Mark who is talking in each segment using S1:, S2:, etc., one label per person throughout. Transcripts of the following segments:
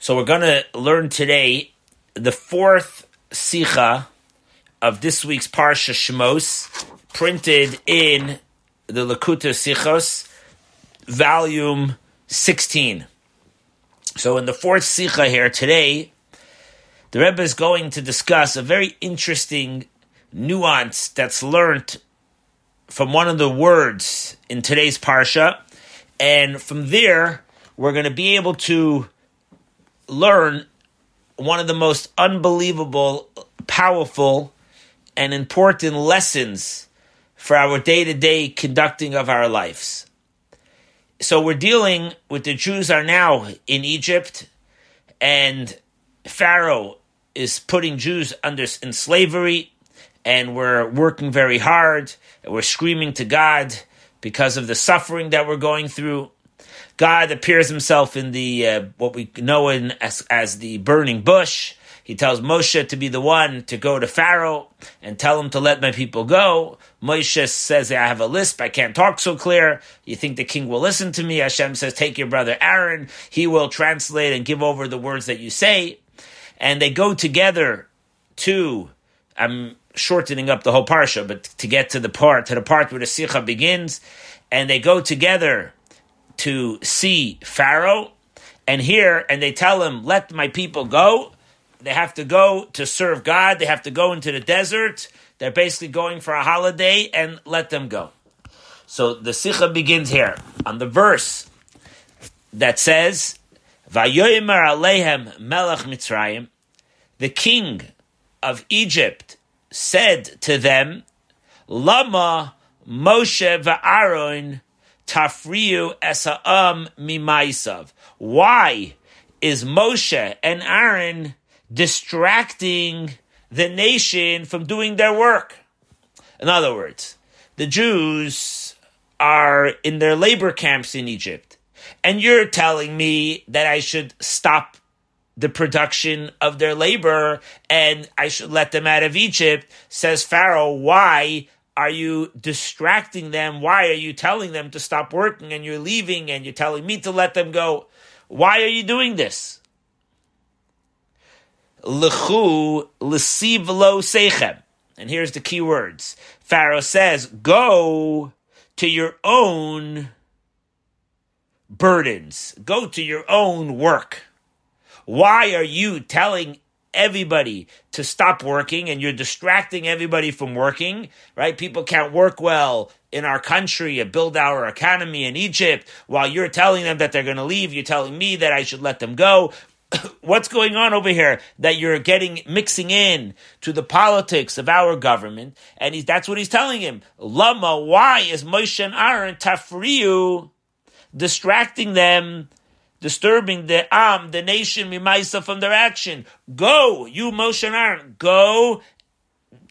S1: So we're going to learn today the fourth sicha of this week's Parsha Shmos, printed in the Likkutei Sichos, volume 16. So in the fourth sicha here today, the Rebbe is going to discuss a very interesting nuance that's learned from one of the words in today's Parsha, and from there, we're going to be able to learn one of the most unbelievable, powerful, and important lessons for our day to day conducting of our lives. So we're dealing with the Jews are now in Egypt, and Pharaoh is putting Jews under in slavery, and we're working very hard, and we're screaming to God because of the suffering that we're going through. God appears himself in the uh, what we know in as, as the burning bush. He tells Moshe to be the one to go to Pharaoh and tell him to let my people go. Moshe says, I have a lisp. I can't talk so clear. You think the king will listen to me? Hashem says, take your brother Aaron. He will translate and give over the words that you say. And they go together to, I'm shortening up the whole parsha, but to get to the part, to the part where the Sikha begins. And they go together to see Pharaoh, and here, and they tell him, let my people go. They have to go to serve God. They have to go into the desert. They're basically going for a holiday, and let them go. So the Sikha begins here on the verse that says, Vayoymer Alehem Melech Mitzrayim, the king of Egypt said to them, Lama Moshe va'aron tafriu esa'am mimaisav. Why is Moshe and Aaron distracting the nation from doing their work? In other words, the Jews are in their labor camps in Egypt, and you're telling me that I should stop the production of their labor and I should let them out of Egypt, says Pharaoh. Why are you distracting them? Why are you telling them to stop working and you're leaving and you're telling me to let them go? Why are you doing this? Sechem. And here's the key words. Pharaoh says, go to your own burdens. Go to your own work. Why are you telling everybody to stop working and you're distracting everybody from working, right? People can't work well in our country and build our economy in Egypt while you're telling them that they're going to leave. You're telling me that I should let them go. What's going on over here that you're getting mixing in to the politics of our government? And that's what he's telling him. Lama, why is Moshe and Aaron tafriu distracting them disturbing the Am, the nation, Mimaisa from their action. Go, you Moshe and Aaron, go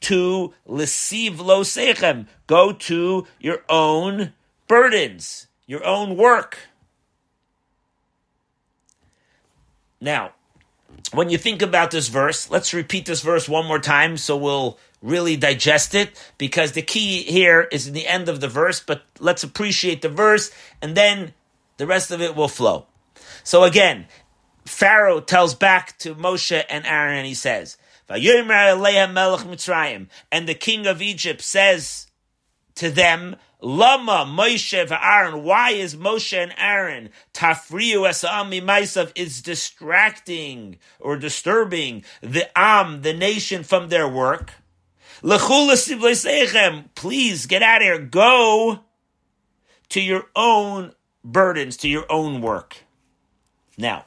S1: to Lesiv Lo Sechem. Go to your own burdens, your own work. Now, when you think about this verse, let's repeat this verse one more time so we'll really digest it because the key here is in the end of the verse, but let's appreciate the verse and then the rest of it will flow. So again, Pharaoh tells back to Moshe and Aaron and he says, and the king of Egypt says to them, Lama Moshe Aaron, why is Moshe and Aaron tafriu esami maisav is distracting or disturbing the am, the nation from their work? Please get out of here. Go to your own burdens, to your own work. Now,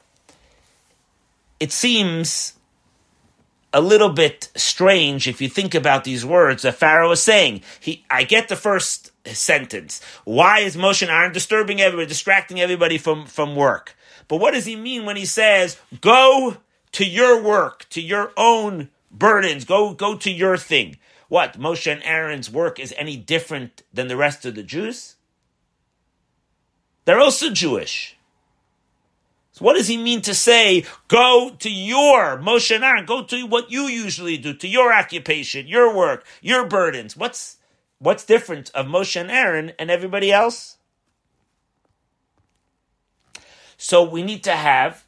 S1: it seems a little bit strange if you think about these words that Pharaoh is saying. He, I get the first sentence. Why is Moshe and Aaron disturbing everybody, distracting everybody from, from work? But what does he mean when he says, go to your work, to your own burdens, go, go to your thing? What, Moshe and Aaron's work is any different than the rest of the Jews? They're also Jewish. What does he mean to say, go to your, Moshe and Aaron, go to what you usually do, to your occupation, your work, your burdens? What's, what's different of Moshe and Aaron and everybody else? So we need to have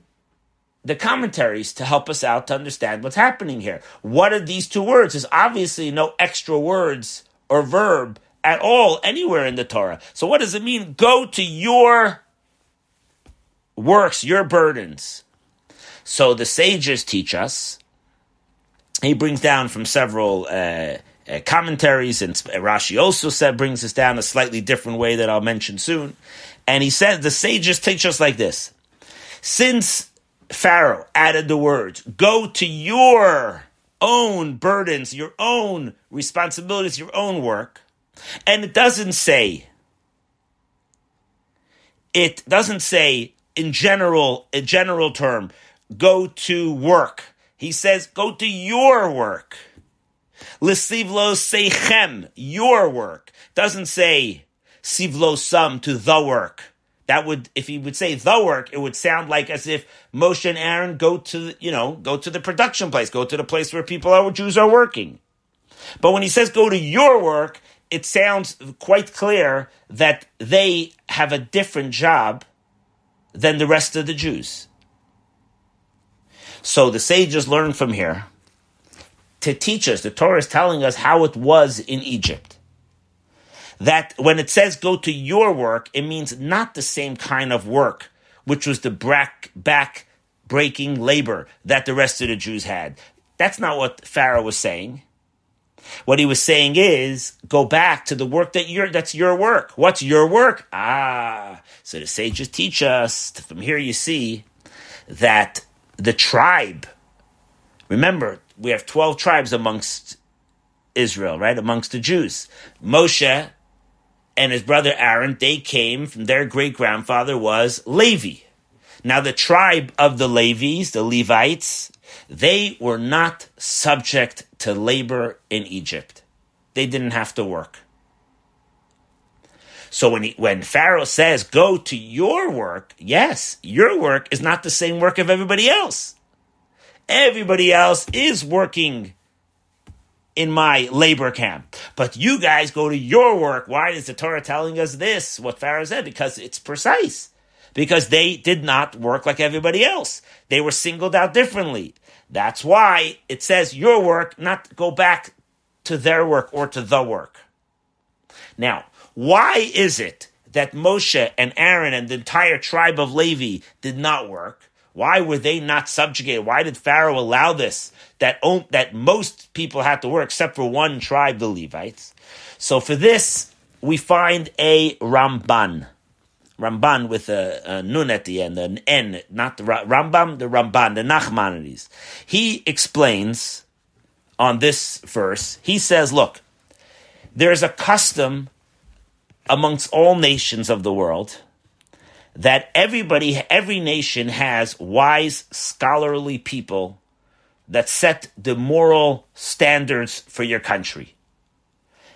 S1: the commentaries to help us out to understand what's happening here. What are these two words? There's obviously no extra words or verb at all anywhere in the Torah. So what does it mean? Go to your works, your burdens. So the sages teach us. He brings down from several uh, uh, commentaries, and Rashi also said brings us down a slightly different way that I'll mention soon. And he said the sages teach us like this: since Pharaoh added the words, "Go to your own burdens, your own responsibilities, your own work," and it doesn't say. It doesn't say in general, a general term, go to work. He says, go to your work. L'sivlo seichem, your work. Doesn't say sivlo sum to the work. That would, if he would say the work, it would sound like as if Moshe and Aaron go to, you know, go to the production place, go to the place where people are, Jews are working. But when he says go to your work, it sounds quite clear that they have a different job than the rest of the Jews. So the sages learn from here to teach us, the Torah is telling us how it was in Egypt. That when it says go to your work, it means not the same kind of work, which was the back, back breaking labor that the rest of the Jews had. That's not what Pharaoh was saying. What he was saying is, go back to the work that you're, that's your work. What's your work? Ah, so the sages teach us, from here you see that the tribe, remember, we have 12 tribes amongst Israel, right? Amongst the Jews. Moshe and his brother Aaron, they came from their great grandfather was Levi. Now the tribe of the Levites, the Levites, they were not subject to labor in Egypt. They didn't have to work. So when he, when Pharaoh says, "Go to your work," yes, your work is not the same work of everybody else. Everybody else is working in my labor camp, but you guys go to your work. Why is the Torah telling us this? What Pharaoh said because it's precise. Because they did not work like everybody else. They were singled out differently. That's why it says your work, not go back to their work or to the work. Now, why is it that Moshe and Aaron and the entire tribe of Levi did not work? Why were they not subjugated? Why did Pharaoh allow this? That that most people had to work except for one tribe, the Levites. So for this, we find a Ramban. Ramban with a, a, nun at the end, an N, not the Rambam, the Ramban, the Nachmanides. He explains on this verse, he says, look, there's a custom amongst all nations of the world that everybody, every nation has wise, scholarly people that set the moral standards for your country.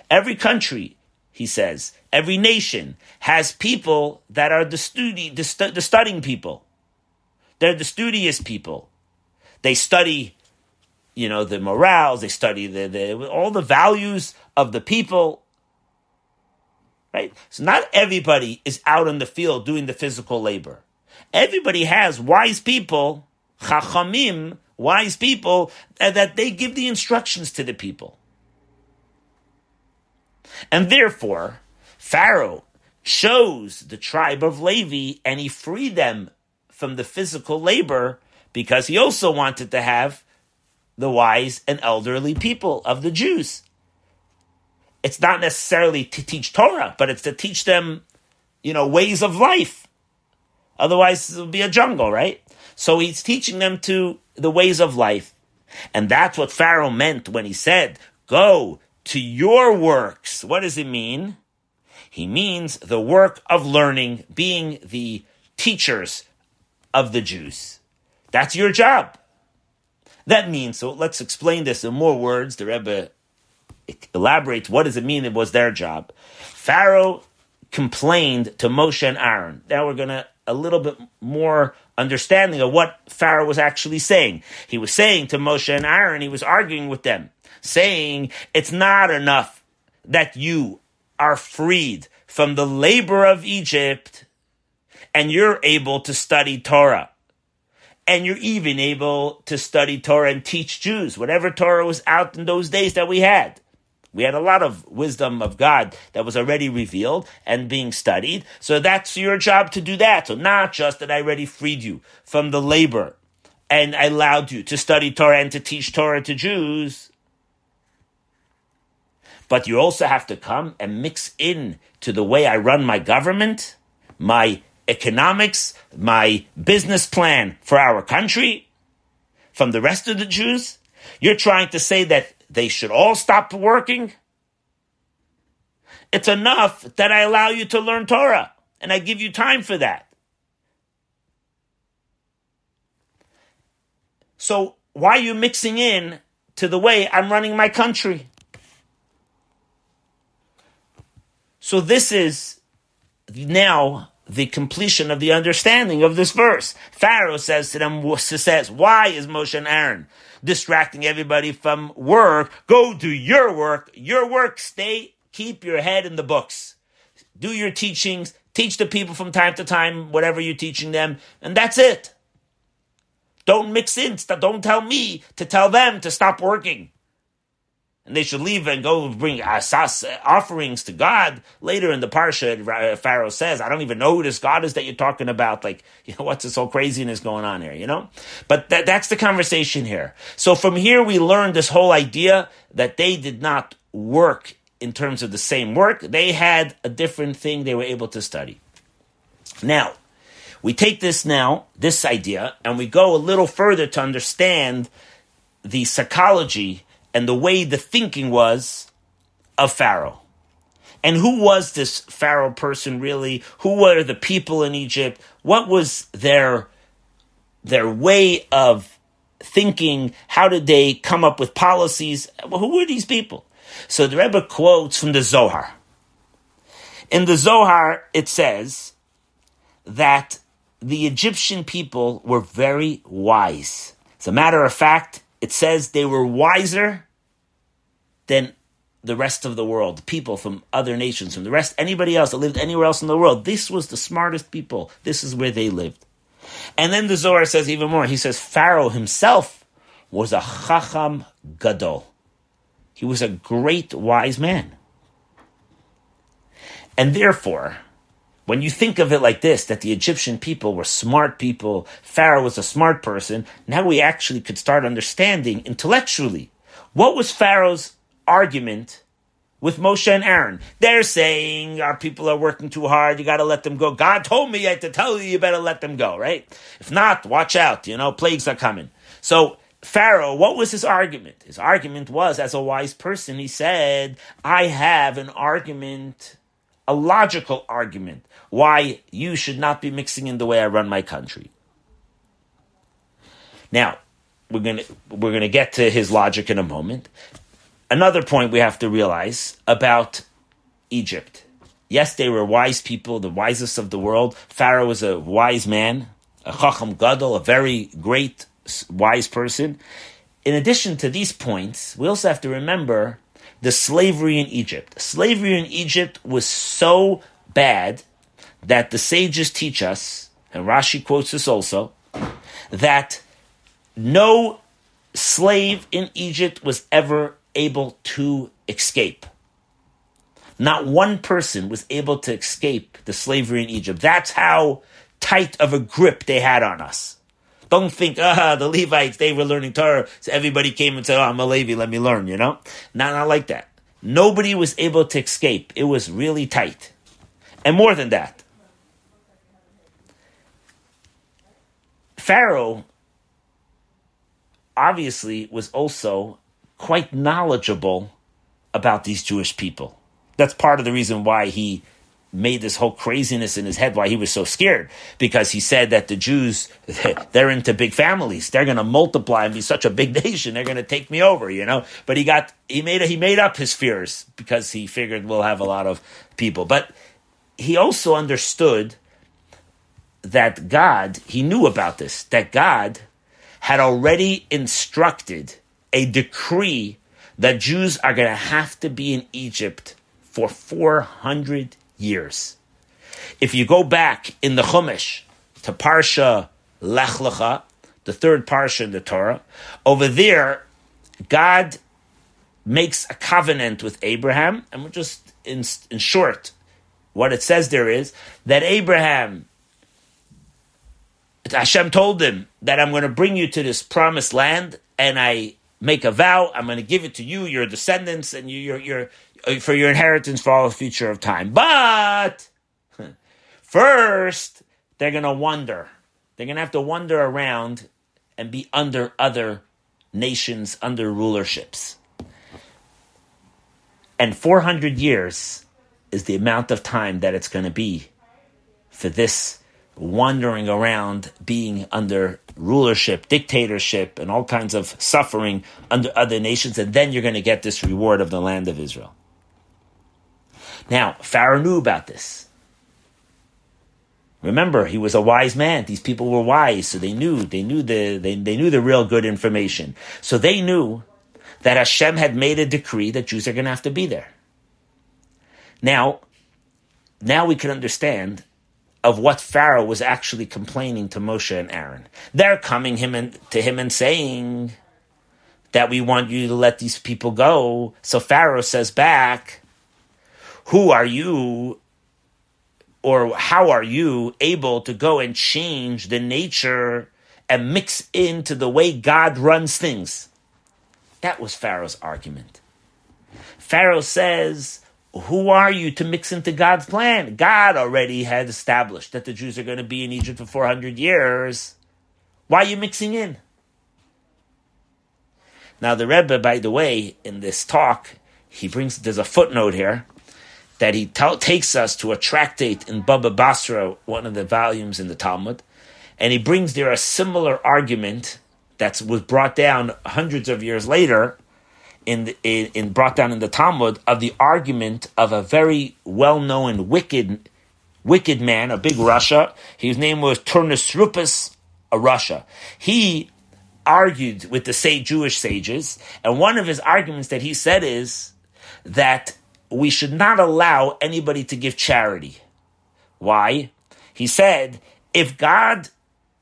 S1: Every country he says. Every nation has people that are the, studi- the, stu- the studying people. They're the studious people. They study, you know, the morals, they study the, the, all the values of the people. Right? So not everybody is out in the field doing the physical labor. Everybody has wise people, chachamim, wise people, that they give the instructions to the people. And therefore, Pharaoh chose the tribe of Levi and he freed them from the physical labor because he also wanted to have the wise and elderly people of the Jews. It's not necessarily to teach Torah, but it's to teach them, you know, ways of life. Otherwise, it would be a jungle, right? So he's teaching them to the ways of life. And that's what Pharaoh meant when he said, Go, to your works. What does it mean? He means the work of learning, being the teachers of the Jews. That's your job. That means, so let's explain this in more words. The Rebbe elaborates what does it mean it was their job. Pharaoh complained to Moshe and Aaron. Now we're going to a little bit more understanding of what Pharaoh was actually saying. He was saying to Moshe and Aaron, he was arguing with them saying it's not enough that you are freed from the labor of Egypt and you're able to study Torah. and you're even able to study Torah and teach Jews, whatever Torah was out in those days that we had. We had a lot of wisdom of God that was already revealed and being studied. So that's your job to do that. So not just that I already freed you from the labor and I allowed you to study Torah and to teach Torah to Jews. But you also have to come and mix in to the way I run my government, my economics, my business plan for our country from the rest of the Jews? You're trying to say that they should all stop working? It's enough that I allow you to learn Torah and I give you time for that. So why are you mixing in to the way I'm running my country? So this is now the completion of the understanding of this verse. Pharaoh says to them, says, why is Moshe and Aaron distracting everybody from work? Go do your work, your work, stay, keep your head in the books. Do your teachings, teach the people from time to time, whatever you're teaching them, and that's it. Don't mix in, don't tell me to tell them to stop working and they should leave and go bring uh, asas offerings to God. Later in the parsha, uh, Pharaoh says, "I don't even know who this God is that you're talking about. Like, you know, what's this whole craziness going on here? You know." But that, that's the conversation here. So from here, we learn this whole idea that they did not work in terms of the same work. They had a different thing they were able to study. Now, we take this now, this idea, and we go a little further to understand the psychology and the way the thinking was of Pharaoh. And who was this Pharaoh person really? Who were the people in Egypt? What was their their way of thinking? How did they come up with policies? Who were these people? So the Rebbe quotes from the Zohar. In the Zohar, it says that the Egyptian people were very wise. As a matter of fact, it says they were wiser than the rest of the world, people from other nations, from the rest, anybody else that lived anywhere else in the world. This was the smartest people. This is where they lived. And then the Zohar says even more. He says Pharaoh himself was a chacham gadol. He was a great wise man. And therefore, when you think of it like this, that the Egyptian people were smart people, Pharaoh was a smart person, now we actually could start understanding intellectually what was Pharaoh's argument with Moshe and Aaron. They're saying our people are working too hard. You got to let them go. God told me I had to tell you, you better let them go, right? If not, watch out. You know, plagues are coming. So Pharaoh, what was his argument? His argument was, as a wise person, he said, I have an argument, a logical argument, why you should not be mixing in the way I run my country. Now, we're gonna we're gonna get to his logic in a moment another point we have to realize about Egypt. Yes, they were wise people, the wisest of the world. Pharaoh was a wise man, a chacham gadol, a very great, wise person. In addition to these points, we also have to remember the slavery in Egypt. Slavery in Egypt was so bad that the sages teach us, and Rashi quotes this also, that no slave in Egypt was ever able to escape. Not one person was able to escape the slavery in Egypt. That's how tight of a grip they had on us. Don't think, ah, the Levites, they were learning Torah, so everybody came and said, oh, I'm a Levi, let me learn, you know? Not, not like that. Nobody was able to escape. It was really tight. And more than that, Pharaoh obviously was also quite knowledgeable about these Jewish people. That's part of the reason why he made this whole craziness in his head why he was so scared. Because he said that the Jews they're into big families. They're going to multiply and be such a big nation they're going to take me over you know? But he got he made he made up his fears because he figured we'll have a lot of people. But he also understood that God he knew about this that God had already instructed a decree that Jews are going to have to be in Egypt for 400 years. If you go back in the Chumash to Parsha Lech Lecha, the third parsha in the Torah. Over there, God makes a covenant with Abraham, and we're just in, in short, what it says there is that Abraham, Hashem told him that I'm going to bring you to this promised land, and I make a vow, I'm going to give it to you, your descendants, and you, your, your, uh, for your inheritance for all the future of time. But first, they're going to wander. They're going to have to wander around and be under other nations, under rulerships. And 400 years is the amount of time that it's going to be for this wandering around, being under rulership, dictatorship, and all kinds of suffering under other nations, and then you're going to get this reward of the land of Israel. Now, Pharaoh knew about this. Remember, he was a wise man. These people were wise, so they knew, they knew the, they, they knew the real good information. So they knew that Hashem had made a decree that Jews are going to have to be there. Now, now we can understand of what Pharaoh was actually complaining to Moshe and Aaron. They're coming him and, to him and saying that we want you to let these people go. So Pharaoh says back, "Who are you or how are you able to go and change the nature and mix into the way God runs things?" That was Pharaoh's argument. Pharaoh says, who are you to mix into God's plan? God already had established that the Jews are going to be in Egypt for 400 years. Why are you mixing in? Now, the Rebbe, by the way, in this talk, he brings, there's a footnote here that he t- takes us to a tractate in Baba Basra, one of the volumes in the Talmud, and he brings there a similar argument that was brought down hundreds of years later in, in, in brought down in the Talmud of the argument of a very well known wicked wicked man, a big rasha. His name was Turnus a rasha. He argued with the say Jewish sages, and one of his arguments that he said is that we should not allow anybody to give charity. Why? He said, if God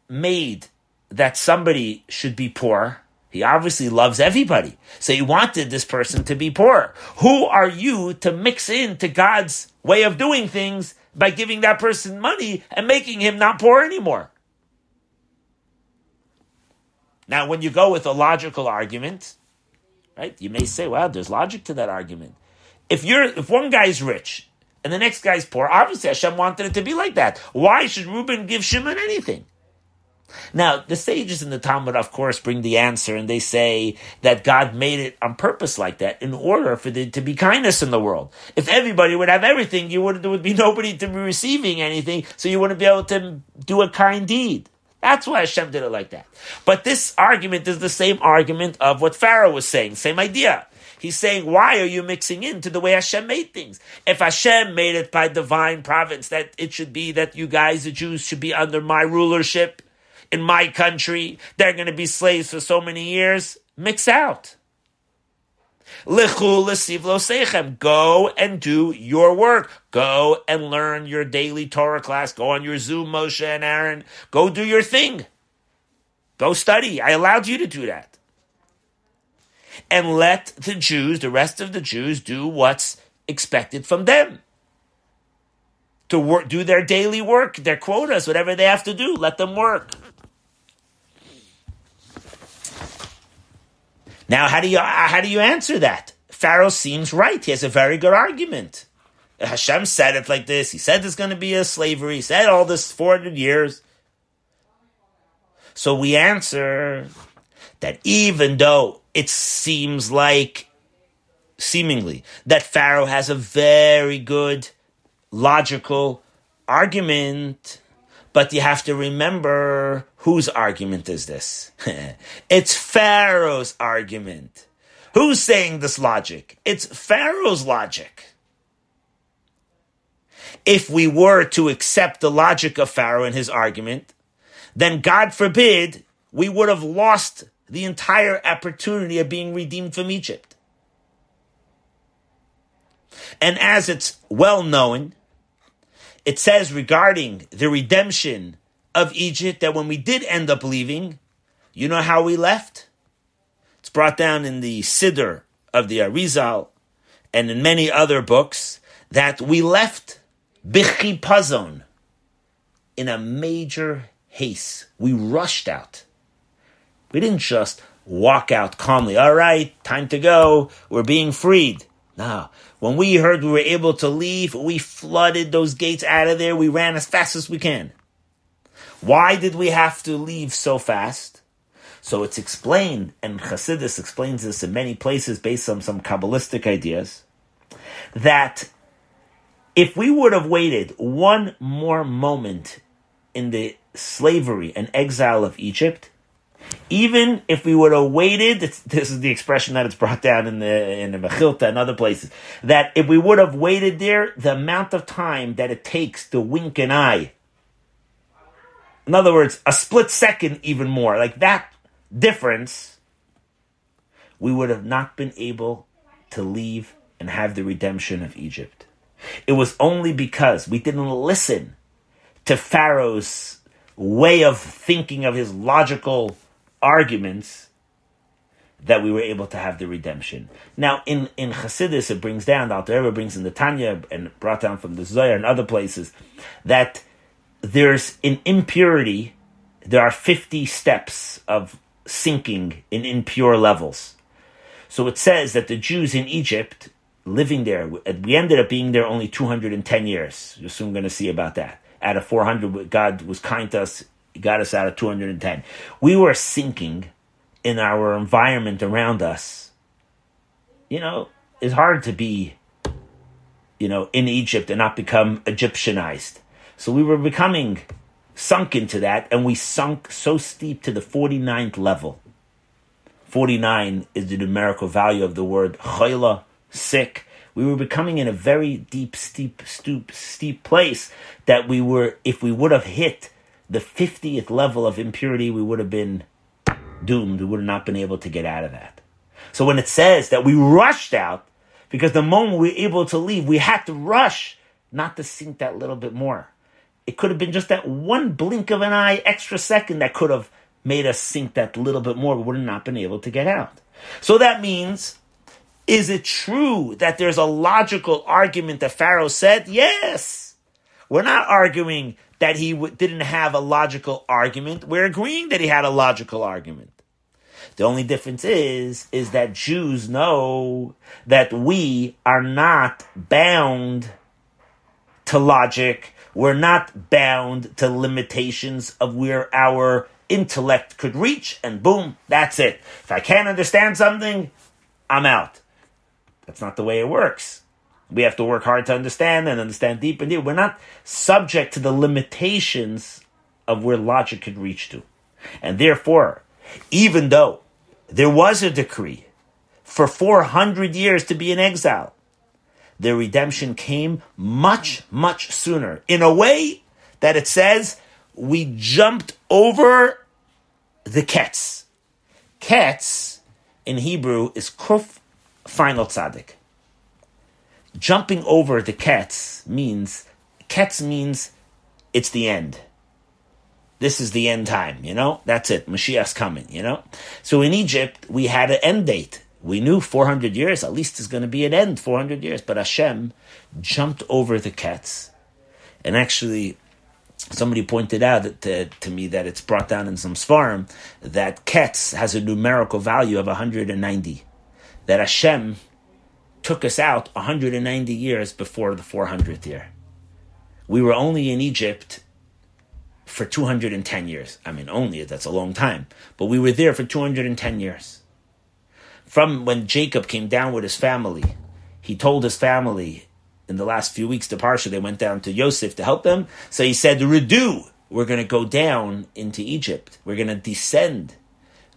S1: made that somebody should be poor, he obviously loves everybody. So he wanted this person to be poor. Who are you to mix into God's way of doing things by giving that person money and making him not poor anymore? Now, when you go with a logical argument, right, you may say, well, there's logic to that argument. If you're if one guy's rich and the next guy's poor, obviously Hashem wanted it to be like that. Why should Reuben give Shimon anything? Now, the sages in the Talmud, of course, bring the answer and they say that God made it on purpose like that in order for there to be kindness in the world. If everybody would have everything, you would, there would be nobody to be receiving anything, so you wouldn't be able to do a kind deed. That's why Hashem did it like that. But this argument is the same argument of what Pharaoh was saying, same idea. He's saying, why are you mixing into the way Hashem made things? If Hashem made it by divine providence that it should be that you guys, the Jews, should be under my rulership, in my country, they're going to be slaves for so many years. Mix out. Go and do your work. Go and learn your daily Torah class. Go on your Zoom, Moshe and Aaron. Go do your thing. Go study. I allowed you to do that. And let the Jews, the rest of the Jews, do what's expected from them. To work, do their daily work, their quotas, whatever they have to do. Let them work. Now, how do you uh, how do you answer that? Pharaoh seems right. He has a very good argument. Hashem said it like this. He said there's going to be a slavery. He said all this 400 years. So we answer that even though it seems like, seemingly, that Pharaoh has a very good logical argument, but you have to remember whose argument is this? it's Pharaoh's argument. Who's saying this logic? It's Pharaoh's logic. If we were to accept the logic of Pharaoh and his argument, then God forbid we would have lost the entire opportunity of being redeemed from Egypt. And as it's well known, it says regarding the redemption of Egypt that when we did end up leaving, You know how we left? It's brought down in the Siddur of the Arizal and in many other books that we left bichipazon in a major haste. We rushed out. We didn't just walk out calmly. All right, time to go. We're being freed. No. When we heard we were able to leave, we flooded those gates out of there. We ran as fast as we can. Why did we have to leave so fast? So it's explained, and Chassidus explains this in many places based on some Kabbalistic ideas, that if we would have waited one more moment in the slavery and exile of Egypt, even if we would have waited, this is the expression that it's brought down in the in the Mechilta and other places, that if we would have waited there, the amount of time that it takes to wink an eye, in other words, a split second even more, like that difference, we would have not been able to leave and have the redemption of Egypt. It was only because we didn't listen to Pharaoh's way of thinking of his logical arguments that we were able to have the redemption. Now, in, in Chassidus, it brings down, the Alter brings in the Tanya and brought down from the Zohar and other places, that there's an impurity, there are 50 steps of sinking in impure levels. So it says that the Jews in Egypt, living there, we ended up being there only 210 years. You're soon going to see about that. Out of 400, God was kind to us, He got us out of 210. We were sinking in our environment around us. You know, it's hard to be, you know, in Egypt and not become Egyptianized. So we were becoming sunk into that, and we sunk so steep to the 49th level. 49 is the numerical value of the word chayla, sick. We were becoming in a very deep, steep, steep, steep place that we were, if we would have hit the 50th level of impurity, we would have been doomed. We would have not been able to get out of that. So when it says that we rushed out, because the moment we were able to leave, we had to rush not to sink that little bit more. It could have been just that one blink of an eye, extra second that could have made us sink that little bit more. We would have not been able to get out. So that means, is it true that there's a logical argument that Pharaoh said? Yes. We're not arguing that he w- didn't have a logical argument. We're agreeing that he had a logical argument. The only difference is, is that Jews know that we are not bound to logic we're not bound to limitations of where our intellect could reach, and boom, that's it. If I can't understand something, I'm out. That's not the way it works. We have to work hard to understand and understand deep and deep. We're not subject to the limitations of where logic could reach to. And therefore, even though there was a decree for 400 years to be in exile, their redemption came much, much sooner. In a way that it says, we jumped over the ketz. Ketz in Hebrew is kuf final tzaddik. Jumping over the ketz means, ketz means it's the end. This is the end time, you know? That's it. Mashiach's coming, you know? So in Egypt, we had an end date. We knew 400 years, at least is going to be an end, 400 years. But Hashem jumped over the ketz. And actually, somebody pointed out to, to, me that it's brought down in some Svarim that ketz has a numerical value of 190. That Hashem took us out 190 years before the 400th year. We were only in Egypt for 210 years. I mean, only, that's a long time. But we were there for 210 years from when Jacob came down with his family, he told his family in the last few weeks to they went down to Yosef to help them. So he said, Redu, we're going to go down into Egypt. We're going to descend.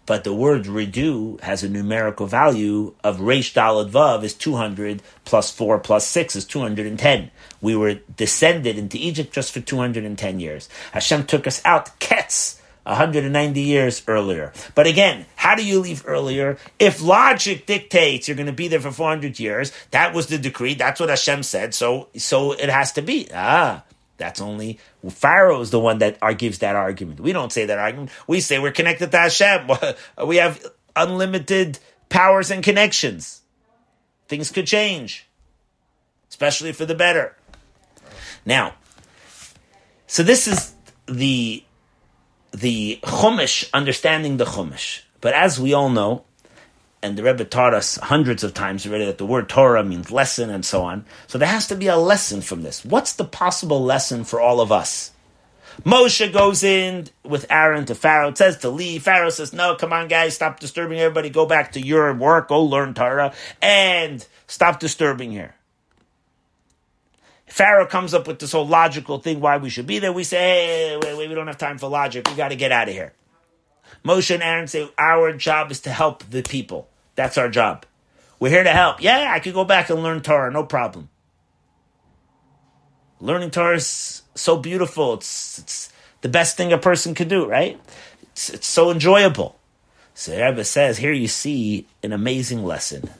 S1: But the word redu has a numerical value of Reish Dalet Vav is 200 plus 4 plus 6 is 210. We were descended into Egypt just for 210 years. Hashem took us out, Ketz, 190 years earlier. But again, how do you leave earlier? If logic dictates you're going to be there for 400 years, that was the decree. That's what Hashem said. So, so it has to be. Ah, That's only Pharaoh is the one that gives that argument. We don't say that argument. We say we're connected to Hashem. We have unlimited powers and connections. Things could change, especially for the better. Now, so this is the the Chumash understanding the Chumash. But as we all know, and the Rebbe taught us hundreds of times already that the word Torah means lesson and so on. So there has to be a lesson from this. What's the possible lesson for all of us? Moshe goes in with Aaron to Pharaoh. Says to leave. Pharaoh says, No, come on, guys, stop disturbing everybody. Go back to your work. Go learn Torah and stop disturbing here. Pharaoh comes up with this whole logical thing why we should be there. We say, Hey, wait, wait, we don't have time for logic. We got to get out of here. Moshe and Aaron say, Our job is to help the people. That's our job. We're here to help. Yeah, I could go back and learn Torah, no problem. Learning Torah is so beautiful. It's, it's the best thing a person could do, right? It's, it's so enjoyable. So Rebbe says, here you see an amazing lesson.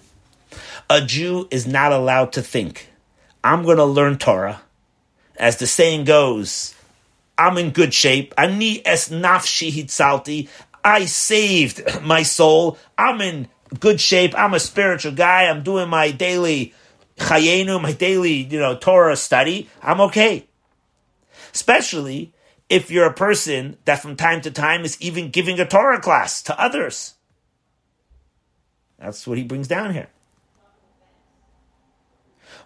S1: A Jew is not allowed to think, I'm going to learn Torah. As the saying goes, I'm in good shape. Ani es nafshi hitzalti. I saved my soul. I'm in good shape. I'm a spiritual guy. I'm doing my daily chayenu, my daily, you know, Torah study. I'm okay. Especially if you're a person that from time to time is even giving a Torah class to others. That's what he brings down here.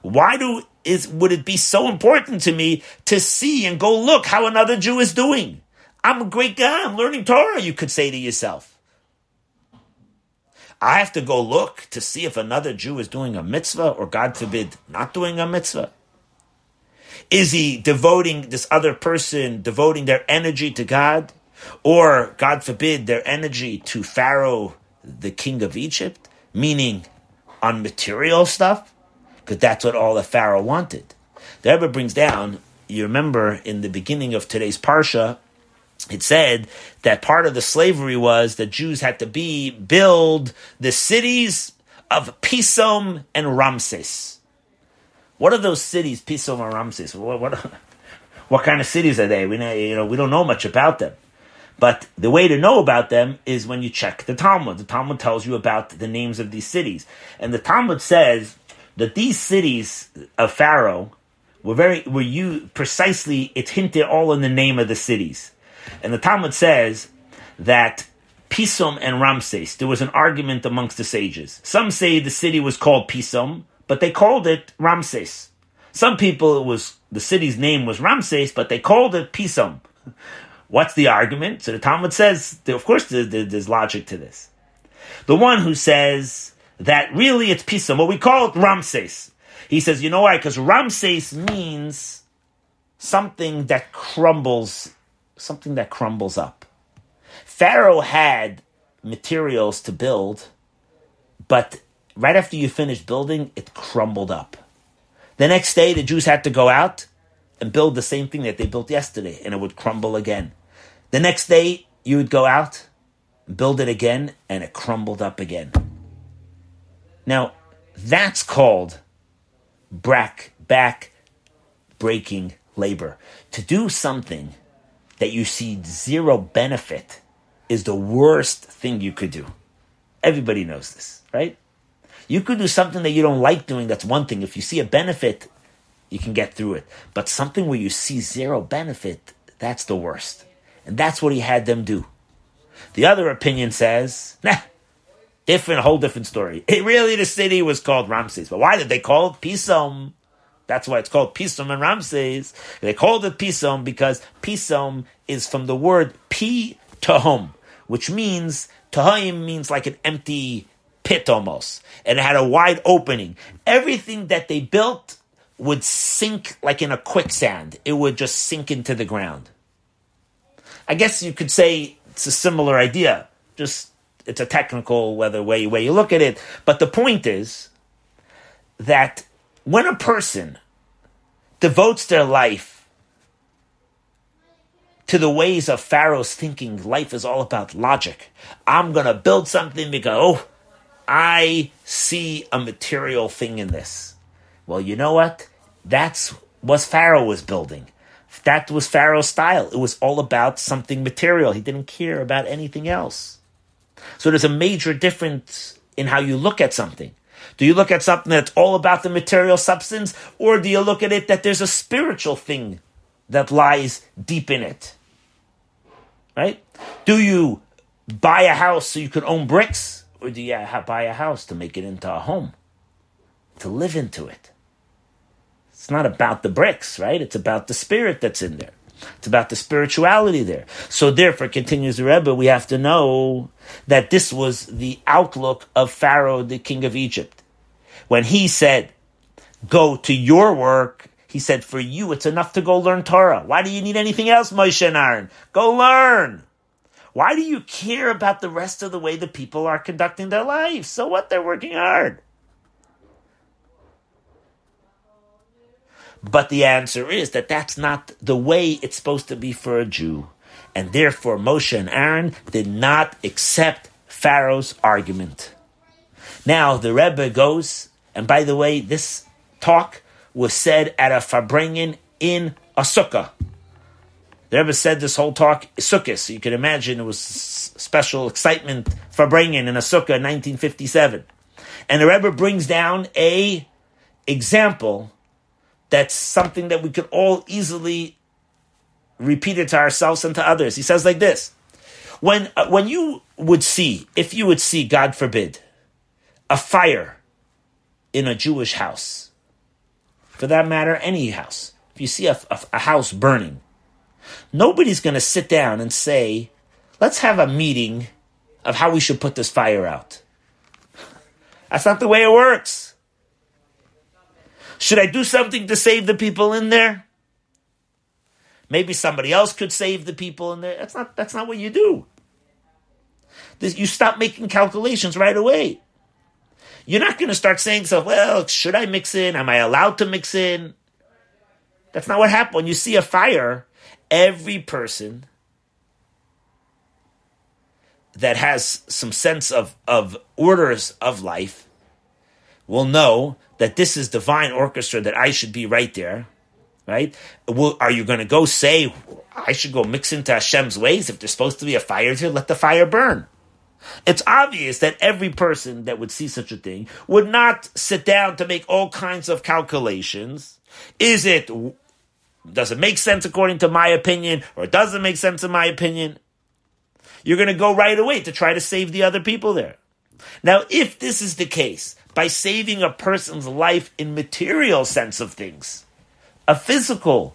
S1: Why do is would it be so important to me to see and go look how another Jew is doing? I'm a great guy. I'm learning Torah, you could say to yourself. I have to go look to see if another Jew is doing a mitzvah or, God forbid, not doing a mitzvah. Is he devoting this other person, devoting their energy to God? Or, God forbid, their energy to Pharaoh, the king of Egypt? Meaning on material stuff? Because that's what all the Pharaoh wanted. The Rebbe brings down, you remember in the beginning of today's Parsha, it said that part of the slavery was that Jews had to be build the cities of Pisom and Ramses. What are those cities, Pisom and Ramses? What, what, what kind of cities are they? We know, you know we don't know much about them. But the way to know about them is when you check the Talmud. The Talmud tells you about the names of these cities. And the Talmud says that these cities of Pharaoh were very were you precisely it's hinted all in the name of the cities. And the Talmud says that Pisum and Ramses, there was an argument amongst the sages. Some say the city was called Pisum, but they called it Ramses. Some people it was the city's name was Ramses, but they called it Pisum. What's the argument? So the Talmud says, of course, there's logic to this. The one who says that really it's Pisum, what we call it Ramses. He says, you know why? Because Ramses means something that crumbles something that crumbles up. Pharaoh had materials to build, but right after you finished building, it crumbled up. The next day, the Jews had to go out and build the same thing that they built yesterday, and it would crumble again. The next day, you would go out, build it again, and it crumbled up again. Now, that's called back, back breaking labor. To do something that you see zero benefit is the worst thing you could do. Everybody knows this, right? You could do something that you don't like doing, that's one thing. If you see a benefit, you can get through it. But something where you see zero benefit, that's the worst. And that's what he had them do. The other opinion says, nah, different, whole different story. It really, the city was called Ramses. But why did they call it Pisom? That's why it's called Pisom and Ramses. They called it Pisom because Pisom is from the word Pi Tahom, which means Tahim means like an empty pit almost. And it had a wide opening. Everything that they built would sink like in a quicksand. It would just sink into the ground. I guess you could say it's a similar idea. Just it's a technical whether way way you look at it. But the point is that when a person devotes their life to the ways of Pharaoh's thinking, life is all about logic. I'm going to build something because, oh, I see a material thing in this. Well, you know what? That's what Pharaoh was building. That was Pharaoh's style. It was all about something material. He didn't care about anything else. So there's a major difference in how you look at something. Do you look at something that's all about the material substance, or do you look at it that there's a spiritual thing that lies deep in it? Right? Do you buy a house so you can own bricks, or do you buy a house to make it into a home, to live into it? It's not about the bricks, right? It's about the spirit that's in there. It's about the spirituality there. So therefore, continues the Rebbe, we have to know that this was the outlook of Pharaoh, the king of Egypt. When he said, go to your work, he said, for you, it's enough to go learn Torah. Why do you need anything else, Moshe and Aaron? Go learn. Why do you care about the rest of the way the people are conducting their lives? So what? They're working hard. But the answer is that that's not the way it's supposed to be for a Jew. And therefore, Moshe and Aaron did not accept Pharaoh's argument. Now, the Rebbe goes, and by the way, this talk was said at a Farbrengen in a sukkah. The Rebbe said this whole talk sukkah, so you can imagine it was special excitement Farbrengen in a sukkah in 1957. And the Rebbe brings down a example that's something that we could all easily repeat it to ourselves and to others. He says like this: when uh, when you would see, if you would see, God forbid, a fire in a Jewish house, for that matter, any house. If you see a, a, a house burning, nobody's going to sit down and say, "Let's have a meeting of how we should put this fire out." That's not the way it works. Should I do something to save the people in there? Maybe somebody else could save the people in there. That's not that's not what you do. This, you stop making calculations right away. You're not going to start saying so, well, should I mix in? Am I allowed to mix in? That's not what happens. When you see a fire, every person that has some sense of, of orders of life will know that this is divine orchestra, that I should be right there, right? Are you going to go say, I should go mix into Hashem's ways? If there's supposed to be a fire here, let the fire burn. It's obvious that every person that would see such a thing would not sit down to make all kinds of calculations. Is it, does it make sense according to my opinion, or does it make sense in my opinion? You're going to go right away to try to save the other people there. Now, if this is the case, by saving a person's life in material sense of things. A physical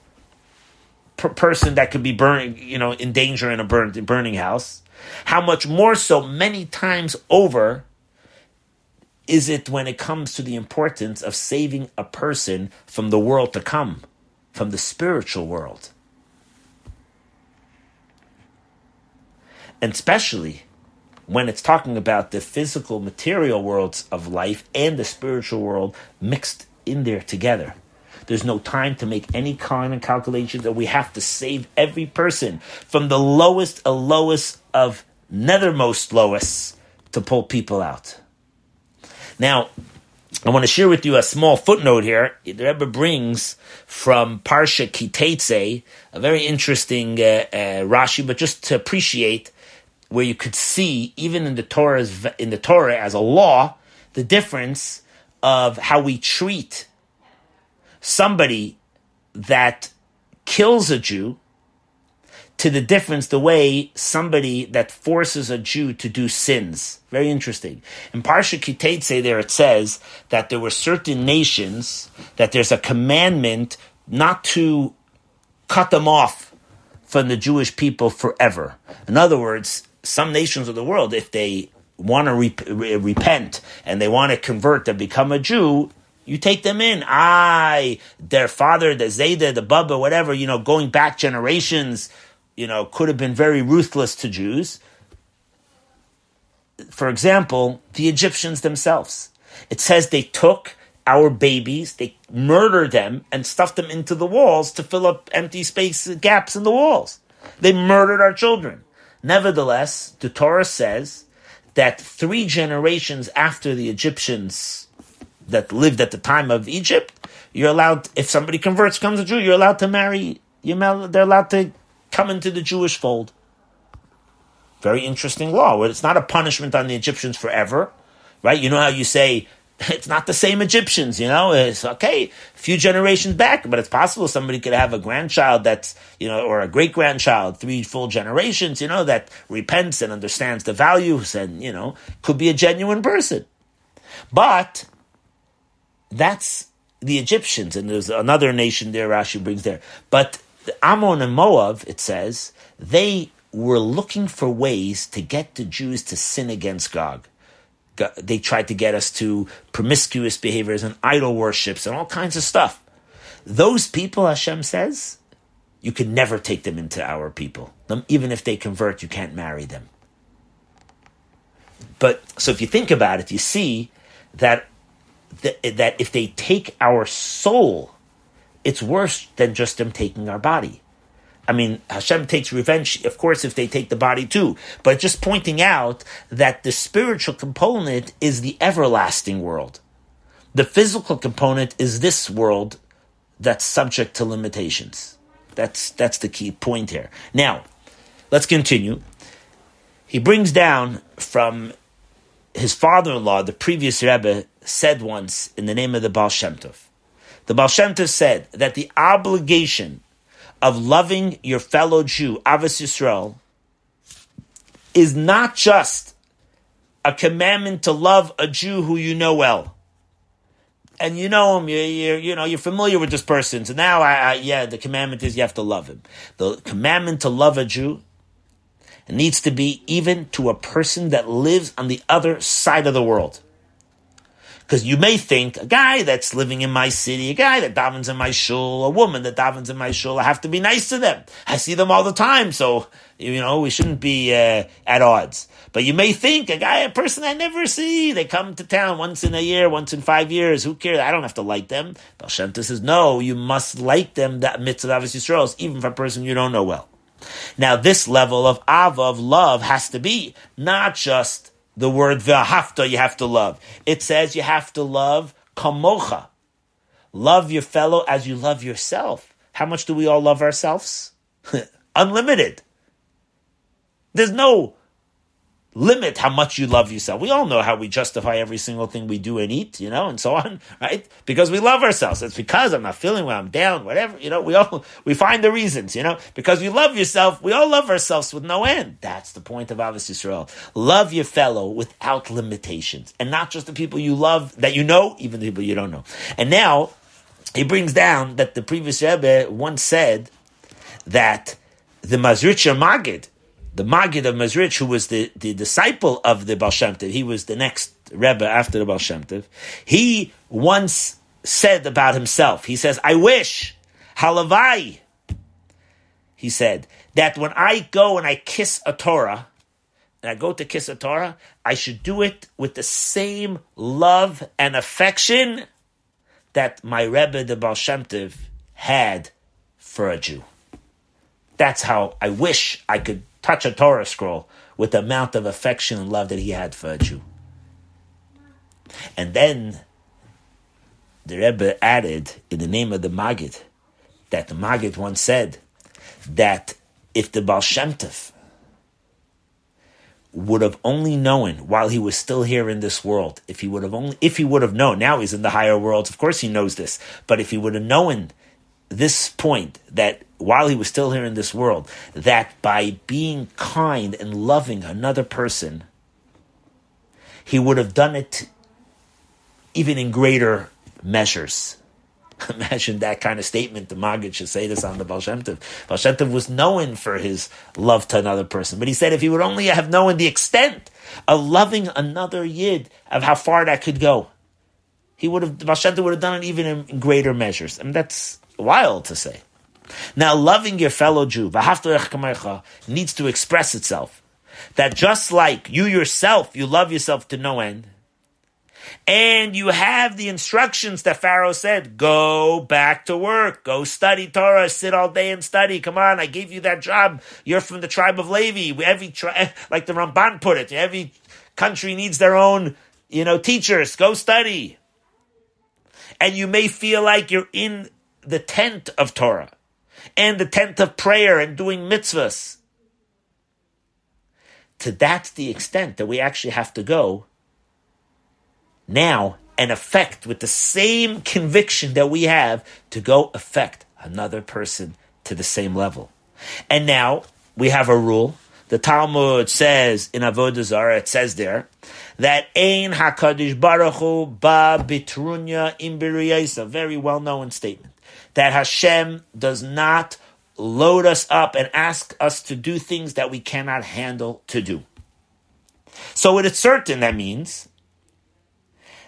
S1: per- person that could be burning, you know, in danger in a burn- burning house. How much more so many times over is it when it comes to the importance of saving a person from the world to come, from the spiritual world? And especially when it's talking about the physical, material worlds of life and the spiritual world mixed in there together. There's no time to make any kind of calculations, and we have to save every person from the lowest, a lowest of nethermost lowest to pull people out. Now, I want to share with you a small footnote here. The Rebbe brings from Parsha Ki Teitzei a very interesting uh, uh, Rashi, but just to appreciate where you could see even in the Torah's in the Torah as a law the difference of how we treat somebody that kills a Jew to the difference the way somebody that forces a Jew to do sins. Very interesting. In Parsha Ki Teitzei there it says that there were certain nations that there's a commandment not to cut them off from the Jewish people forever. In other words, some nations of the world, if they want to re- repent and they want to convert and become a Jew, you take them in. I, their father, the Zayda, the Baba, whatever, you know, going back generations, you know, could have been very ruthless to Jews. For example, the Egyptians themselves. It says they took our babies, they murdered them and stuffed them into the walls to fill up empty space gaps in the walls. They murdered our children. Nevertheless, the Torah says that three generations after the Egyptians that lived at the time of Egypt, you're allowed, if somebody converts, comes a Jew, you're allowed to marry, they're allowed to come into the Jewish fold. Very interesting law. It's not a punishment on the Egyptians forever, right? You know how you say it's not the same Egyptians, you know. It's okay, a few generations back, but it's possible somebody could have a grandchild that's, you know, or a great grandchild, three full generations, you know, that repents and understands the values and, you know, could be a genuine person. But that's the Egyptians, and there's another nation there Rashi brings there. But Ammon and Moab, it says, they were looking for ways to get the Jews to sin against God they tried to get us to promiscuous behaviors and idol worships and all kinds of stuff. Those people, Hashem says, you can never take them into our people. Even if they convert, you can't marry them. But so if you think about it, you see that that if they take our soul, it's worse than just them taking our body. I mean, Hashem takes revenge, of course, if they take the body too. But just pointing out that the spiritual component is the everlasting world. The physical component is this world that's subject to limitations. That's, that's the key point here. Now, let's continue. He brings down from his father-in-law, the previous Rebbe, said once in the name of the Baal Shem Tov. The Baal Shem Tov said that the obligation of loving your fellow Jew, Ahavas Yisrael, is not just a commandment to love a Jew who you know well. And you know him, you, you, know, you're familiar with this person. So now, I, I, yeah, the commandment is you have to love him. The commandment to love a Jew needs to be even to a person that lives on the other side of the world. Because you may think a guy that's living in my city, a guy that davens in my shul, a woman that davens in my shul, I have to be nice to them. I see them all the time, so you know we shouldn't be uh, at odds. But you may think a guy, a person I never see, they come to town once in a year, once in five years. Who cares? I don't have to like them. Baal says no, you must like them. That mitzvah of Yisrael, even for a person you don't know well. Now, this level of ava of love has to be not just the word v'ahavta you have to love. It says you have to love kamocha. Love your fellow as you love yourself. How much do we all love ourselves? Unlimited. There's no limit how much you love yourself. We all know how we justify every single thing we do and eat, you know, and so on, right? Because we love ourselves. It's because I'm not feeling well, I'm down, whatever, you know, we all, we find the reasons, you know, because we love yourself, we all love ourselves with no end. That's the point of Ahavas Yisrael. Love your fellow without limitations, and not just the people you love that you know, even the people you don't know. And now, he brings down that the previous Rebbe once said that the Mazritcher Magid, the Magid of Mezrich, who was the, the disciple of the Baal Shem Tov, he was the next Rebbe after the Baal Shem Tov, he once said about himself, he says, I wish, halavai, he said, that when I go and I kiss a Torah, and I go to kiss a Torah, I should do it with the same love and affection that my Rebbe, the Baal Shem Tov, had for a Jew. That's how I wish I could touch a Torah scroll with the amount of affection and love that he had for a Jew. And then the Rebbe added in the name of the Maggid that the Maggid once said that if the Baal Shem Tov would have only known while he was still here in this world, if he would have only, if he would have known, now he's in the higher worlds, of course he knows this, but if he would have known this point that while he was still here in this world, that by being kind and loving another person, he would have done it even in greater measures. Imagine that kind of statement. The Maggid should say this on the Baal Shem Tov. Baal Shem Tov was known for his love to another person, but he said if he would only have known the extent of loving another Yid, of how far that could go, he would have, Baal Shem Tov would have done it even in greater measures. I mean, that's wild to say. Now, loving your fellow Jew, needs to express itself. That just like you yourself, you love yourself to no end, and you have the instructions that Pharaoh said, go back to work, go study Torah, sit all day and study. Come on, I gave you that job. You're from the tribe of Levi. Every tri- like the Ramban put it, every country needs their own, you know, teachers. Go study. And you may feel like you're in the tent of Torah and the tent of prayer and doing mitzvahs. To that's the extent that we actually have to go now and affect with the same conviction that we have to go affect another person to the same level. And now we have a rule. The Talmud says in Avodah Zarah, it says there that Ein Hakadosh Baruch Hu ba bitrunya im a very well known statement that Hashem does not load us up and ask us to do things that we cannot handle to do. So it is certain that means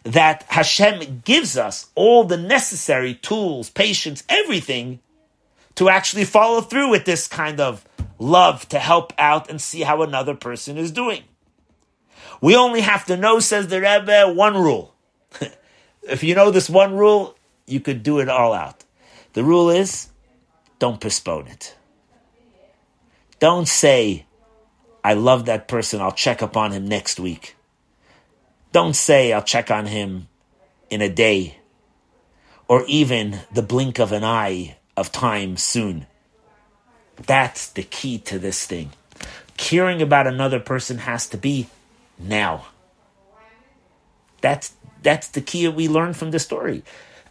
S1: that Hashem gives us all the necessary tools, patience, everything to actually follow through with this kind of love to help out and see how another person is doing. We only have to know, says the Rebbe, one rule. if you know this one rule, you could do it all out. The rule is don't postpone it. Don't say, I love that person, I'll check up on him next week. Don't say, I'll check on him in a day or even the blink of an eye of time soon. That's the key to this thing. Caring about another person has to be now. That's that's the key we learn from the story.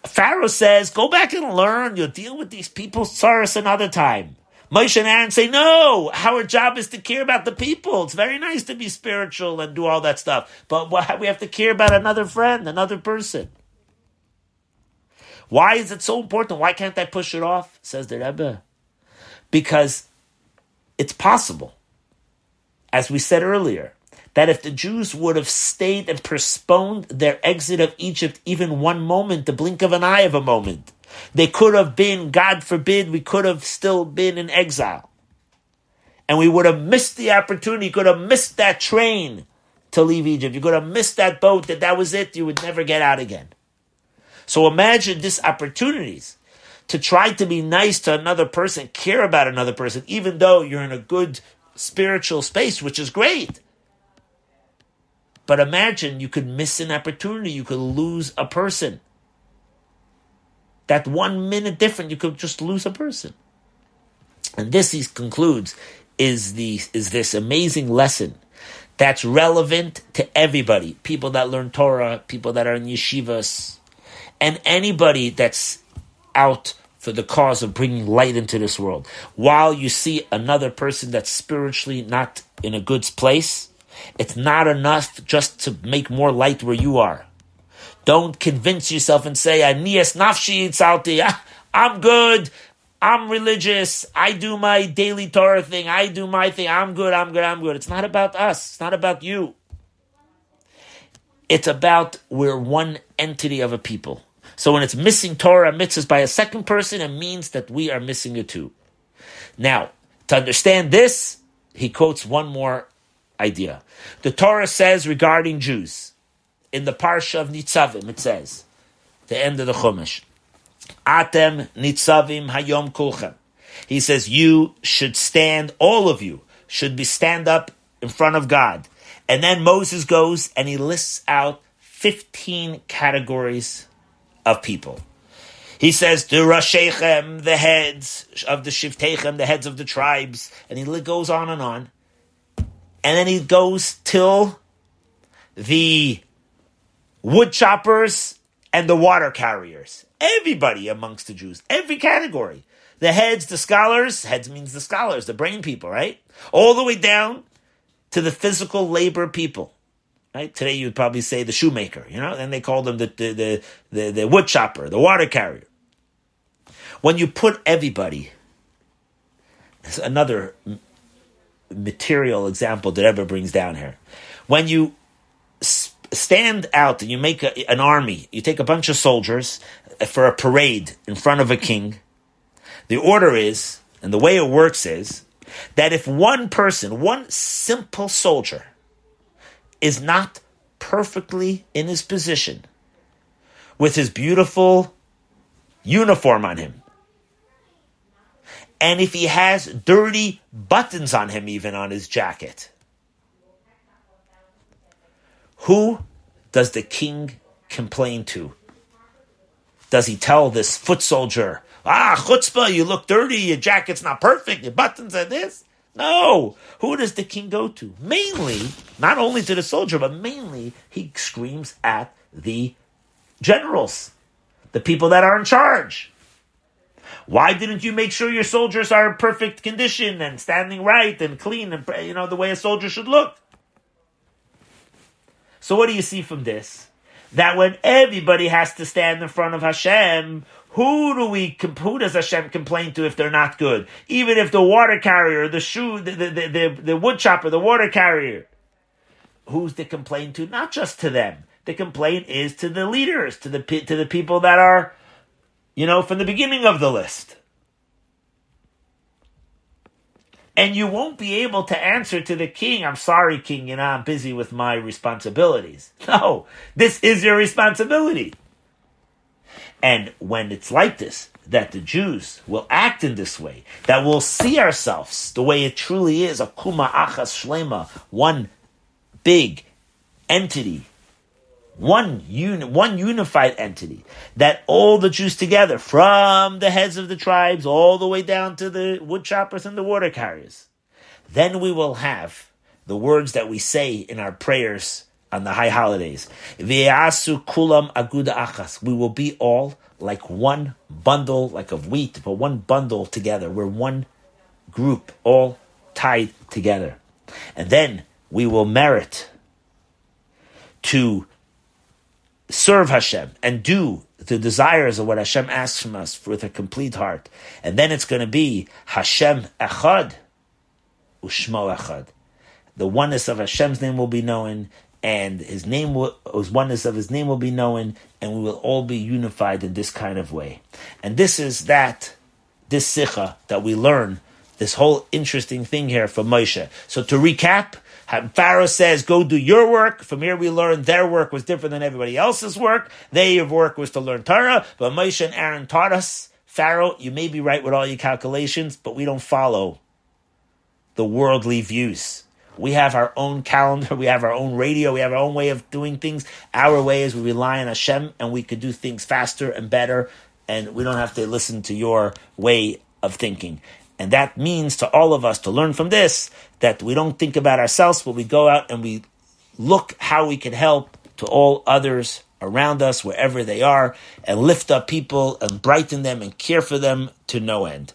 S1: Pharaoh says, "Go back and learn. You'll deal with these people, Cyrus, another time." Moshe and Aaron say, "No, our job is to care about the people. It's very nice to be spiritual and do all that stuff, but we have to care about another friend, another person." Why is it so important? Why can't I push it off? Says the Rebbe because it's possible, as we said earlier, that if the Jews would have stayed and postponed their exit of Egypt even one moment, the blink of an eye of a moment, they could have been, God forbid, we could have still been in exile. And we would have missed the opportunity, you could have missed that train to leave Egypt. You could have missed that boat, that that was it, you would never get out again. So imagine these opportunities to try to be nice to another person, care about another person, even though you're in a good spiritual space, which is great. But imagine you could miss an opportunity, you could lose a person. That one minute different, you could just lose a person. And this, he concludes, is the is this amazing lesson that's relevant to everybody. People that learn Torah, people that are in yeshivas, and anybody that's out for the cause of bringing light into this world. While you see another person that's spiritually not in a good place, it's not enough just to make more light where you are. Don't convince yourself and say, Anias nafshi itzalti, ah, I'm good, I'm religious, I do my daily Torah thing, I do my thing, I'm good, I'm good, I'm good. It's not about us, it's not about you. It's about we're one entity of a people. So when it's missing Torah mitzvahs by a second person, it means that we are missing it too. Now, to understand this, he quotes one more idea. The Torah says regarding Jews, in the Parsha of Nitzavim, it says, the end of the Chumash, Atem Nitzavim Hayom Kulchem. He says, you should stand, all of you should be stand up in front of God. And then Moses goes and he lists out 15 categories of people. He says the Rashechem, the heads of the Shivtechem, the heads of the tribes, and he goes on and on. And then he goes till the wood choppers and the water carriers. Everybody amongst the Jews, every category. The heads, the scholars, heads means the scholars, the brain people, right? All the way down to the physical labor people. Right? Today you would probably say the shoemaker, you know, and they call them the, the, the, the, the wood chopper, the water carrier. When you put everybody, another material example that ever brings down here. When you stand out and you make a, an army, you take a bunch of soldiers for a parade in front of a king, the order is, and the way it works is, that if one person, one simple soldier, is not perfectly in his position with his beautiful uniform on him. And if he has dirty buttons on him, even on his jacket, who does the king complain to? Does he tell this foot soldier, ah, chutzpah, you look dirty, your jacket's not perfect, your buttons are this? No. Who does the king go to? Mainly, not only to the soldier, but mainly he screams at the generals, the people that are in charge. Why didn't you make sure your soldiers are in perfect condition and standing right and clean and you know the way a soldier should look? So what do you see from this? That when everybody has to stand in front of Hashem, who do we who does Hashem complain to if they're not good? Even if the water carrier, the shoe, the the, the, the, wood chopper, the water carrier, who's the complaint to? Not just to them. The complaint is to the leaders, to the to the people that are you know, from the beginning of the list. And you won't be able to answer to the king, I'm sorry, king, you know, I'm busy with my responsibilities. No, this is your responsibility. And when it's like this, that the Jews will act in this way, that we'll see ourselves the way it truly is, a kuma achas shlema, one big entity, one uni- one unified entity that all the Jews together, from the heads of the tribes all the way down to the wood choppers and the water carriers, then we will have the words that we say in our prayers on the high holidays. Kulam aguda achas. We will be all like one bundle, like of wheat, but one bundle together. We're one group, all tied together. And then we will merit to serve Hashem and do the desires of what Hashem asks from us with a complete heart. And then it's going to be Hashem Echad, Ushmo Echad. The oneness of Hashem's name will be known, and His name will, His oneness of His name will be known, and we will all be unified in this kind of way. And this is that, this sikha that we learn, this whole interesting thing here from Moshe. So to recap, Pharaoh says, go do your work. From here we learn their work was different than everybody else's work. Their work was to learn Torah, but Moshe and Aaron taught us, Pharaoh, you may be right with all your calculations, but we don't follow the worldly views. We have our own calendar, we have our own radio, we have our own way of doing things. Our way is we rely on Hashem and we could do things faster and better, and we don't have to listen to your way of thinking. And that means to all of us to learn from this that we don't think about ourselves, but we go out and we look how we can help to all others around us, wherever they are, and lift up people and brighten them and care for them to no end.